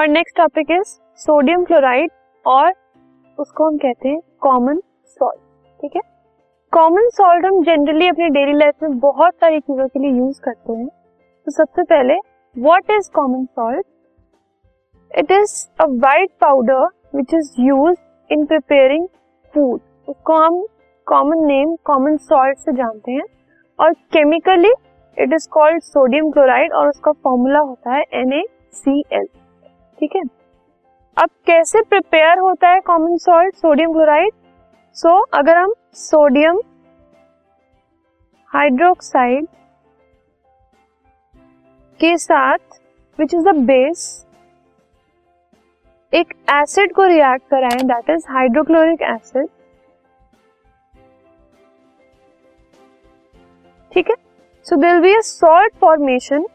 Now next topic is sodium chloride और उसको हम कहते हैं कॉमन सॉल्ट ठीक है? कॉमन सॉल्ट हम जनरली अपनी डेली लाइफ में बहुत सारी चीज़ों के लिए यूज़ करते हैं। तो सबसे पहले what is common salt it is a white powder which is use in preparing food उसको हम कॉमन नेम कॉमन सॉल्ट से जानते हैं। और chemically it is called sodium chloride और उसका फॉर्मूला होता है NaCl ठीक है? अब कैसे प्रिपेयर होता है common salt sodium chloride so अगर हम सोडियम हाइड्रोक्साइड के साथ विच इज़ द बेस एक एसिड को रिएक्ट कराएँ दैट इज़ हाइड्रोक्लोरिक एसिड ठीक है? So there'll be a salt formation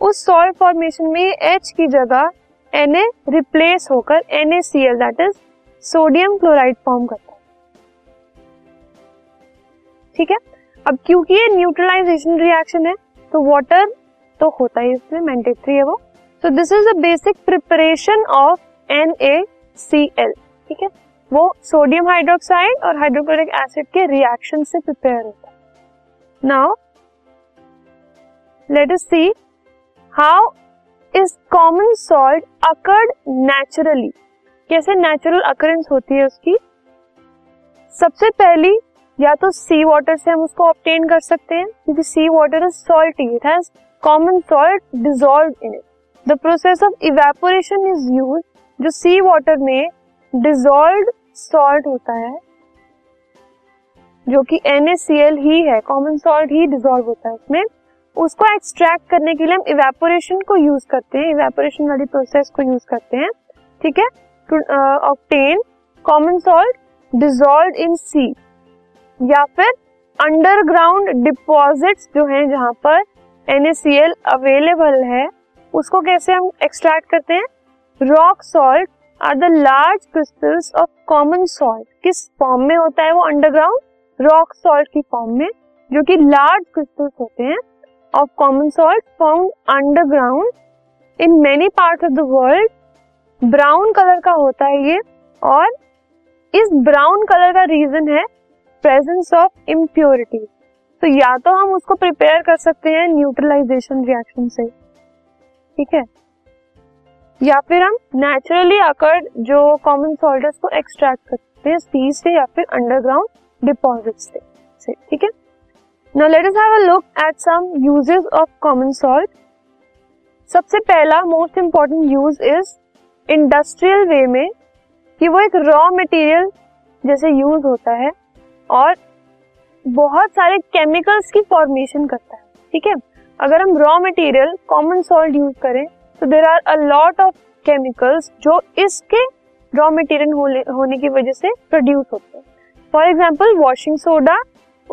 उस सॉल्ट फॉर्मेशन में एच की जगह एन ए रिप्लेस होकर N A C L that is sodium chloride form करता है। ठीक है? अब क्योंकि ये न्यूट्रलाइजेशन रिएक्शन है तो वाटर तो होता ही इसमें मैंडेटरी है वो। So this is the basic preparation of N A C L ठीक है? वो सोडियम हाइड्रोक्साइड और हाइड्रोक्लोरिक एसिड के रिएक्शन से प्रिपेयर होता है। Now let us see how common salt occurred naturally कैसे नेचुरल अकरेंस होती है उसकी? सबसे पहली, या तो सी वाटर से हम उसको ऑप्टेन कर सकते हैं, क्योंकि sea water is salty it has common salt dissolve in it the process of evaporation is use जो सी वाटर में डिजोल्व सॉल्ट होता है, जो कि NaCl ही है कॉमन सॉल्ट ही डिजोल्व होता है उसमें। उसको एक्सट्रैक्ट करने के लिए हम इवेपोरेशन को यूज़ करते हैं। इवेपोरेशन वाली प्रोसेस को यूज़ करते हैं। ठीक है? To obtain common salt dissolve in sea या फिर अंडरग्राउंड डिपॉजिट्स जो हैं, जहाँ पर NaCl अवेलेबल है, उसको कैसे हम एक्सट्रैक्ट करते हैं? Rock salt are the large crystals of common salt किस फॉर्म में होता है वो अंडरग्राउंड रॉक सॉल्ट की फॉर्म में, जो कि लार्ज क्रिस्टल्स होते हैं। Of common salt found underground in many part of the world brown colour का होता है ये, और इस ब्राउन कलर का रीजन है प्रेजेंस ऑफ़ इम्प्योरिटी तो या तो हम उसको प्रिपेयर कर सकते हैं न्यूट्रलाइजेशन रिएक्शन से, ठीक है? या फिर हम नेचुरली अकर्ड जो कॉमन सॉल्ट है उसको एक्सट्रैक्ट कर सकते हैं सी से या फिर अंडरग्राउंड डिपॉजिट से, ठीक है? Now let us have a look at some uses of common salt सबसे पहला most important use is industrial way में कि वो एक रॉ मटेरियल जैसे यूज़ होता है और बहुत सारे केमिकल्स की फॉर्मेशन करता है, ठीक है? अगर हम raw material common salt use करें तो there are a lot of chemicals जो इसके रॉ मटेरियल होने की वजह से प्रोड्यूस होते हैं। फॉर एग्ज़ाम्पल वॉशिंग सोडा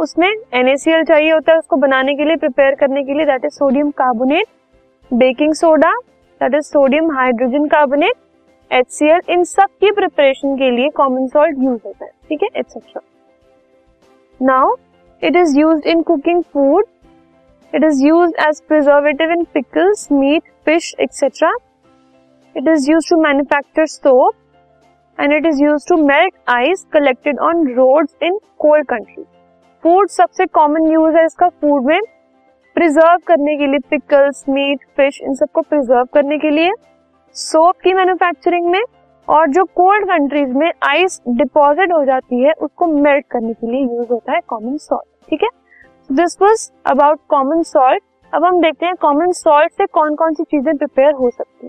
उसमें NaCl चाहिए होता है उसको बनाने के लिए प्रिपेयर करने के लिए that is sodium carbonate baking soda that is sodium hydrogen carbonate HCl इन सब की प्रिपरेशन के लिए कॉमन सॉल्ट यूज़ होता है, ठीक है? Etcetera now it is use in cooking food it is use as preservative in pickles meat fish etcetera it is use to manufacture soap and it is use to melt ice collected on roads in cold countries food सबसे common use है इसका food में। Preserve करने के लिए pickles meat fish इन सबको preserve करने के लिए। सोप की मैन्युफैक्चरिंग में और जो कोल्ड कंट्रीज़ में आइस डिपॉजिट हो जाती है, उसको मेल्ट करने के लिए यूज़ होता है कॉमन सॉल्ट ठीक है? This was about common salt अब हम देखते हैं कॉमन सॉल्ट से कौन कौन सी चीज़ें प्रिपेयर हो सकती है।